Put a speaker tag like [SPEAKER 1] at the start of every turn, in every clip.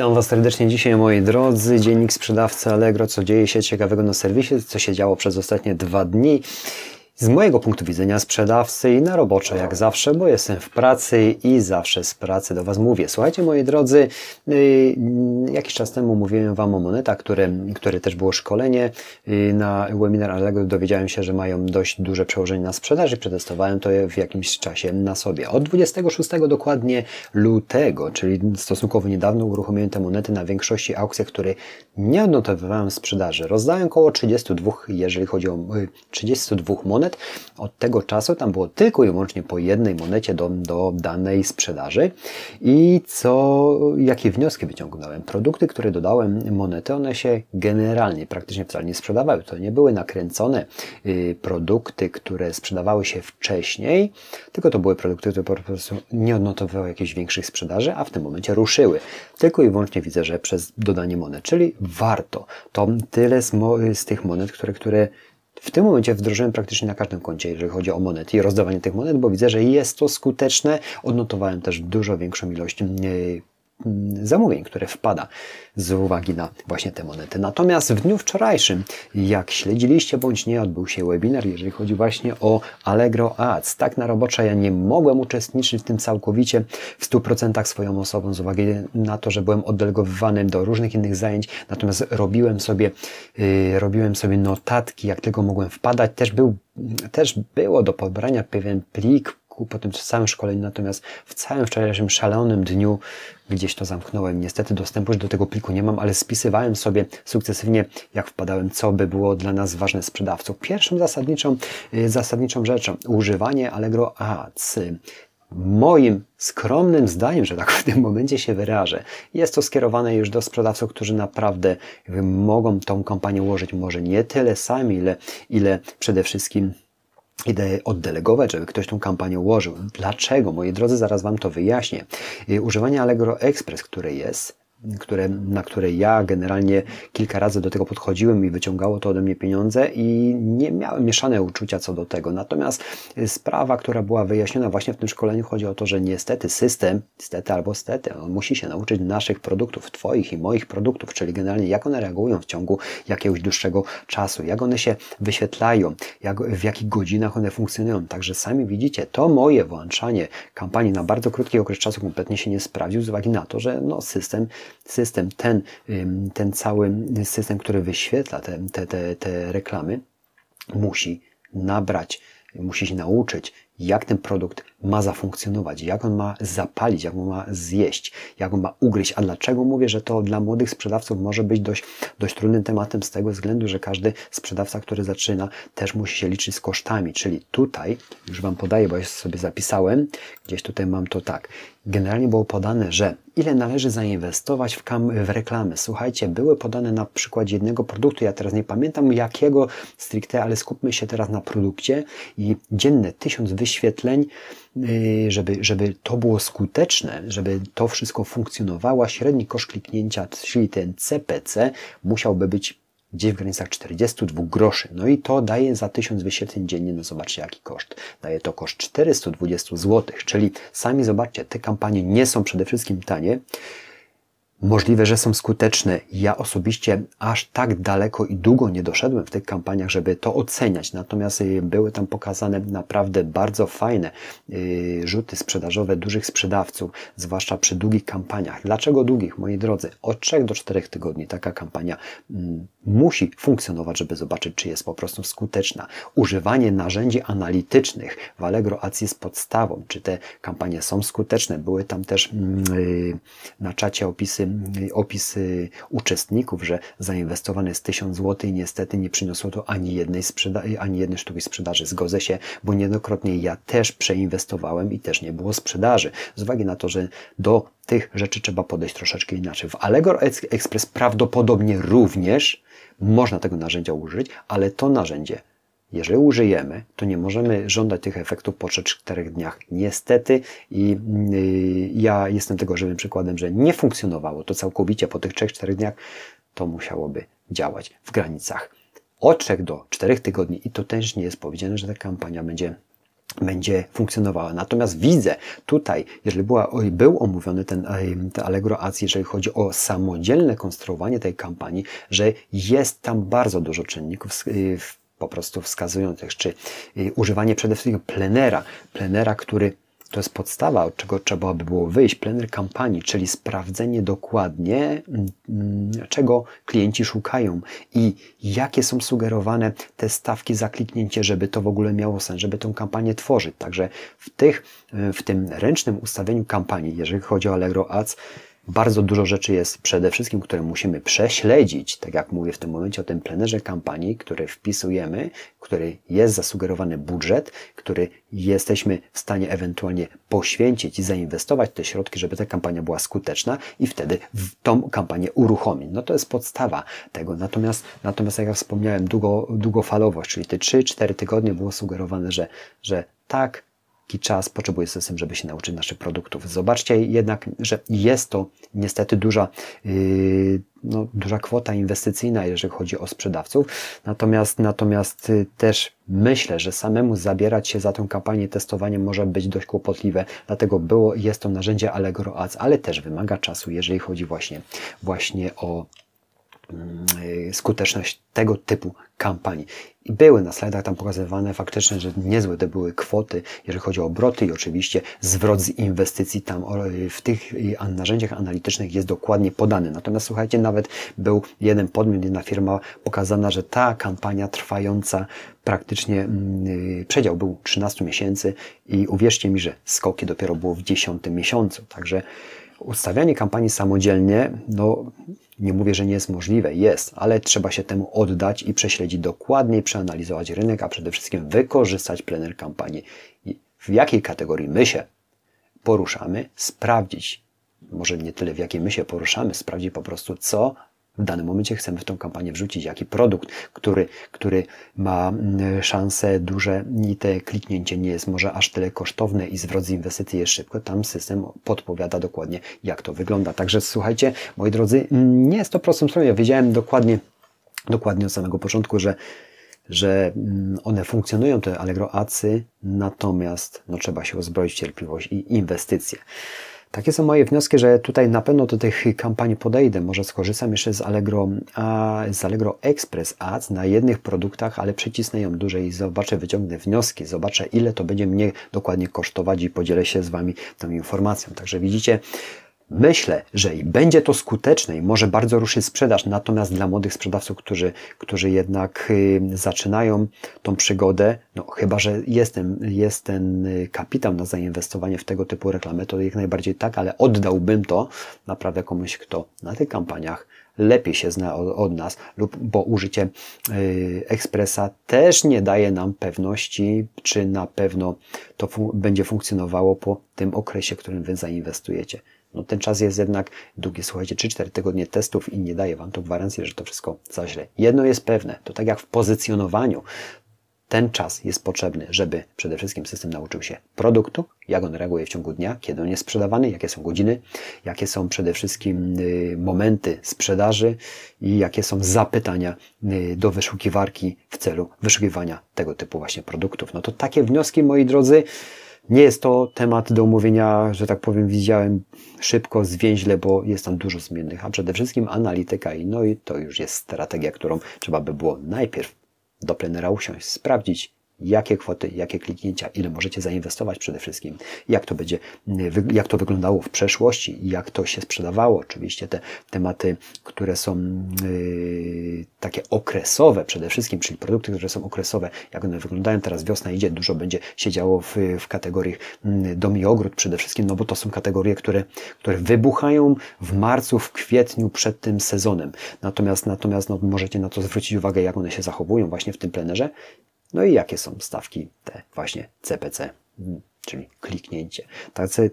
[SPEAKER 1] Witam Was serdecznie dzisiaj, moi drodzy. Dziennik sprzedawcy Allegro. Co dzieje się ciekawego na serwisie, co się działo przez ostatnie dwa dni z mojego punktu widzenia sprzedawcy i na roboczo jak zawsze, bo jestem w pracy i zawsze z pracy do Was mówię. Słuchajcie moi drodzy, y, jakiś czas temu mówiłem Wam o monetach, które, które też było szkolenie y, na webinar Allegro. Dowiedziałem się, że mają dość duże przełożenie na sprzedaż i przetestowałem to w jakimś czasie na sobie. Od 26 dokładnie lutego, czyli stosunkowo niedawno uruchomiłem te monety na większości aukcjach, które nie odnotowywałem sprzedaży. Rozdałem około 32, jeżeli chodzi o 32 y, monet, monet. Od tego czasu tam było tylko i wyłącznie po jednej monecie do, do danej sprzedaży. I co, jakie wnioski wyciągnąłem? Produkty, które dodałem monety, one się generalnie praktycznie wcale nie sprzedawały. To nie były nakręcone y, produkty, które sprzedawały się wcześniej, tylko to były produkty, które po prostu nie odnotowywały jakichś większych sprzedaży, a w tym momencie ruszyły. Tylko i wyłącznie widzę, że przez dodanie monet, czyli warto. To tyle z, z tych monet, które, które w tym momencie wdrożyłem praktycznie na każdym koncie, jeżeli chodzi o monety i rozdawanie tych monet, bo widzę, że jest to skuteczne. Odnotowałem też dużo większą ilość Mm, zamówień, które wpada z uwagi na właśnie te monety. Natomiast w dniu wczorajszym, jak śledziliście bądź nie, odbył się webinar, jeżeli chodzi właśnie o Allegro Ads. Tak na roboczo ja nie mogłem uczestniczyć w tym całkowicie w 100% swoją osobą z uwagi na to, że byłem oddelegowany do różnych innych zajęć, natomiast robiłem sobie, yy, robiłem sobie notatki, jak tylko mogłem wpadać. Też był też było do pobrania pewien plik po tym całym szkoleniu, natomiast w całym wczorajszym szalonym dniu gdzieś to zamknąłem. Niestety dostępu do tego pliku nie mam, ale spisywałem sobie sukcesywnie, jak wpadałem, co by było dla nas ważne sprzedawców. Pierwszą zasadniczą, y, zasadniczą rzeczą, używanie Allegro Ads. Moim skromnym zdaniem, że tak w tym momencie się wyrażę, jest to skierowane już do sprzedawców, którzy naprawdę mogą tą kampanię ułożyć może nie tyle sami, ile, ile przede wszystkim idę oddelegować, żeby ktoś tą kampanię ułożył. Dlaczego? Moi drodzy, zaraz Wam to wyjaśnię. Y, używanie Allegro Express, które jest, które, na które ja generalnie kilka razy do tego podchodziłem i wyciągało to ode mnie pieniądze i nie miałem mieszane uczucia co do tego. Natomiast sprawa, która była wyjaśniona właśnie w tym szkoleniu, chodzi o to, że niestety system, niestety albo stety, on musi się nauczyć naszych produktów, Twoich i moich produktów, czyli generalnie jak one reagują w ciągu jakiegoś dłuższego czasu, jak one się wyświetlają, jak, w jakich godzinach one funkcjonują. Także sami widzicie, to moje włączanie kampanii na bardzo krótki okres czasu kompletnie się nie sprawdził z uwagi na to, że no, system system, ten, ten cały system, który wyświetla te, te, te, te reklamy, musi nabrać, musi się nauczyć, jak ten produkt ma zafunkcjonować, jak on ma zapalić, jak on ma zjeść, jak on ma ugryźć. A dlaczego mówię, że to dla młodych sprzedawców może być dość, dość trudnym tematem z tego względu, że każdy sprzedawca, który zaczyna, też musi się liczyć z kosztami. Czyli tutaj, już Wam podaję, bo ja sobie zapisałem, gdzieś tutaj mam to tak. Generalnie było podane, że ile należy zainwestować w, kam- w reklamy. Słuchajcie, były podane na przykład jednego produktu, ja teraz nie pamiętam jakiego stricte, ale skupmy się teraz na produkcie i dzienne tysiąc wyświetleń Y, żeby, żeby to było skuteczne, żeby to wszystko funkcjonowało, średni koszt kliknięcia, czyli ten CPC, musiałby być gdzieś w granicach 42 groszy. No i to daje za 1000 wyświetleń dziennie, no zobaczcie jaki koszt. Daje to koszt 420 zł, czyli sami zobaczcie, te kampanie nie są przede wszystkim tanie. Możliwe, że są skuteczne. Ja osobiście aż tak daleko i długo nie doszedłem w tych kampaniach, żeby to oceniać. Natomiast y, były tam pokazane naprawdę bardzo fajne y, rzuty sprzedażowe dużych sprzedawców, zwłaszcza przy długich kampaniach. Dlaczego długich, moi drodzy? Od 3 do 4 tygodni taka kampania mm, musi funkcjonować, żeby zobaczyć, czy jest po prostu skuteczna. Używanie narzędzi analitycznych w Allegro Ads jest podstawą, czy te kampanie są skuteczne. Były tam też mm, y, na czacie opisy opisy uczestników, że zainwestowane jest 1000 zł i niestety nie przyniosło to ani jednej, sprzeda- ani jednej sztuki sprzedaży. Zgodzę się, bo niejednokrotnie ja też przeinwestowałem i też nie było sprzedaży. Z uwagi na to, że do tych rzeczy trzeba podejść troszeczkę inaczej. W Allegro Express prawdopodobnie również można tego narzędzia użyć, ale to narzędzie jeżeli użyjemy, to nie możemy żądać tych efektów po 3-4 dniach. Niestety i yy, ja jestem tego żywym przykładem, że nie funkcjonowało to całkowicie po tych 3-4 dniach, to musiałoby działać w granicach od 3 do 4 tygodni i to też nie jest powiedziane, że ta kampania będzie będzie funkcjonowała. Natomiast widzę tutaj, jeżeli była, był omówiony ten, ten Allegro Ads, jeżeli chodzi o samodzielne konstruowanie tej kampanii, że jest tam bardzo dużo czynników po prostu wskazujących, czy używanie przede wszystkim plenera, plenera, który to jest podstawa, od czego trzeba by było wyjść. Plener kampanii, czyli sprawdzenie dokładnie, mm, czego klienci szukają i jakie są sugerowane te stawki za kliknięcie, żeby to w ogóle miało sens, żeby tą kampanię tworzyć. Także w, tych, w tym ręcznym ustawieniu kampanii, jeżeli chodzi o Allegro Ads, bardzo dużo rzeczy jest przede wszystkim, które musimy prześledzić, tak jak mówię w tym momencie o tym plenerze kampanii, który wpisujemy, który jest zasugerowany budżet, który jesteśmy w stanie ewentualnie poświęcić i zainwestować te środki, żeby ta kampania była skuteczna i wtedy tą kampanię uruchomić. No to jest podstawa tego. Natomiast, natomiast jak ja wspomniałem, długo, długofalowość, czyli te 3-4 tygodnie było sugerowane, że, że tak, czas potrzebuje system, żeby się nauczyć naszych produktów. Zobaczcie jednak, że jest to niestety duża, yy, no, duża kwota inwestycyjna, jeżeli chodzi o sprzedawców. Natomiast, natomiast yy, też myślę, że samemu zabierać się za tę kampanię testowania może być dość kłopotliwe, dlatego było, jest to narzędzie Allegro Ads, ale też wymaga czasu, jeżeli chodzi właśnie, właśnie o skuteczność tego typu kampanii. I były na slajdach tam pokazywane faktycznie, że niezłe to były kwoty, jeżeli chodzi o obroty i oczywiście zwrot z inwestycji tam w tych narzędziach analitycznych jest dokładnie podany. Natomiast słuchajcie, nawet był jeden podmiot, jedna firma pokazana, że ta kampania trwająca praktycznie mm, przedział był 13 miesięcy i uwierzcie mi, że skoki dopiero było w 10 miesiącu. Także ustawianie kampanii samodzielnie, no nie mówię, że nie jest możliwe, jest, ale trzeba się temu oddać i prześledzić dokładniej, przeanalizować rynek, a przede wszystkim wykorzystać plener kampanii. W jakiej kategorii my się poruszamy, sprawdzić, może nie tyle w jakiej my się poruszamy, sprawdzić po prostu, co w danym momencie chcemy w tą kampanię wrzucić, jaki produkt, który, który ma mm, szanse duże i te kliknięcie nie jest może aż tyle kosztowne i zwrot z inwestycji jest szybko, tam system podpowiada dokładnie, jak to wygląda. Także słuchajcie, moi drodzy, nie jest to prostą stroną. Ja wiedziałem dokładnie, dokładnie od samego początku, że że mm, one funkcjonują, te Allegro Acy, natomiast no, trzeba się uzbroić w cierpliwość i inwestycje. Takie są moje wnioski, że tutaj na pewno do tych kampanii podejdę. Może skorzystam jeszcze z Allegro, a, z Allegro Express Ads na jednych produktach, ale przycisnę ją dłużej i zobaczę, wyciągnę wnioski, zobaczę ile to będzie mnie dokładnie kosztować i podzielę się z Wami tą informacją. Także widzicie, Myślę, że będzie to skuteczne i może bardzo ruszyć sprzedaż, natomiast dla młodych sprzedawców, którzy, którzy jednak y, zaczynają tą przygodę, no chyba, że jest ten, jest ten y, kapitał na zainwestowanie w tego typu reklamy, to jak najbardziej tak, ale oddałbym to naprawdę komuś, kto na tych kampaniach lepiej się zna od, nas, lub bo użycie y, ekspresa też nie daje nam pewności, czy na pewno to fun będzie funkcjonowało po tym okresie, w którym Wy zainwestujecie. No ten czas jest jednak długi, słuchajcie, 3-4 tygodnie testów i nie daje Wam to gwarancji, że to wszystko za źle. Jedno jest pewne, to tak jak w pozycjonowaniu, ten czas jest potrzebny, żeby przede wszystkim system nauczył się produktu, jak on reaguje w ciągu dnia, kiedy on jest sprzedawany, jakie są godziny, jakie są przede wszystkim y, momenty sprzedaży i jakie są zapytania y, do wyszukiwarki w celu wyszukiwania tego typu właśnie produktów. No to takie wnioski, moi drodzy, nie jest to temat do omówienia, że tak powiem, widziałem szybko, zwięźle, bo jest tam dużo zmiennych, a przede wszystkim analityka i no i to już jest strategia, którą trzeba by było najpierw do plenera usiąść, sprawdzić, jakie kwoty, jakie kliknięcia, ile możecie zainwestować przede wszystkim, jak to będzie, jak to wyglądało w przeszłości, jak to się sprzedawało. Oczywiście te tematy, które są yy, takie okresowe przede wszystkim, czyli produkty, które są okresowe, jak one wyglądają, teraz wiosna idzie, dużo będzie się działo w, w kategorii mm, dom i ogród przede wszystkim, no bo to są kategorie, które, które wybuchają w marcu, w kwietniu przed tym sezonem. Natomiast, natomiast no, możecie na to zwrócić uwagę, jak one się zachowują właśnie w tym plenerze no i jakie są stawki te właśnie CPC, mm, czyli kliknięcie.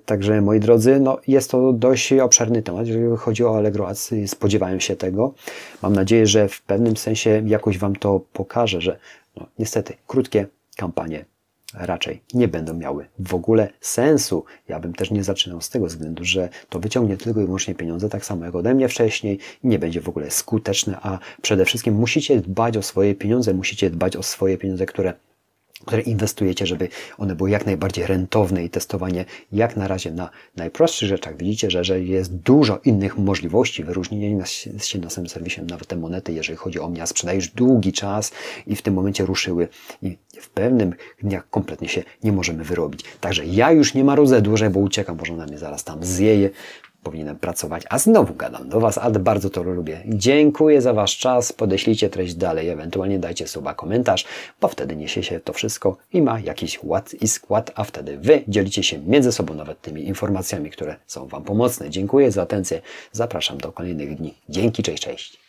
[SPEAKER 1] Także moi drodzy, no jest to dość obszerny temat, jeżeli chodzi o Allegro Ads, spodziewałem się tego. Mam nadzieję, że w pewnym sensie jakoś Wam to pokaże, że no, niestety krótkie kampanie raczej nie będą miały w ogóle sensu. Ja bym też nie zaczynał z tego względu, że to wyciągnie tylko i wyłącznie pieniądze, tak samo jak ode mnie wcześniej nie będzie w ogóle skuteczne, a przede wszystkim musicie dbać o swoje pieniądze, musicie dbać o swoje pieniądze, które które inwestujecie, żeby one były jak najbardziej rentowne i testowanie jak na razie na najprostszych rzeczach. Widzicie, że, że jest dużo innych możliwości wyróżnienia się na samym serwisie, nawet te monety, jeżeli chodzi o mnie, już długi czas i w tym momencie ruszyły i w pewnym dniach kompletnie się nie możemy wyrobić. Także ja już nie ma dłużej, bo uciekam, bo żona mnie zaraz tam zjeje powinienem pracować, a znowu gadam do Was, ale bardzo to lubię. Dziękuję za Wasz czas, podeślijcie treść dalej, ewentualnie dajcie suba komentarz, bo wtedy niesie się to wszystko i ma jakiś ład i skład, a wtedy Wy dzielicie się między sobą nawet tymi informacjami, które są Wam pomocne. Dziękuję za atencję, zapraszam do kolejnych dni. Dzięki, cześć, cześć.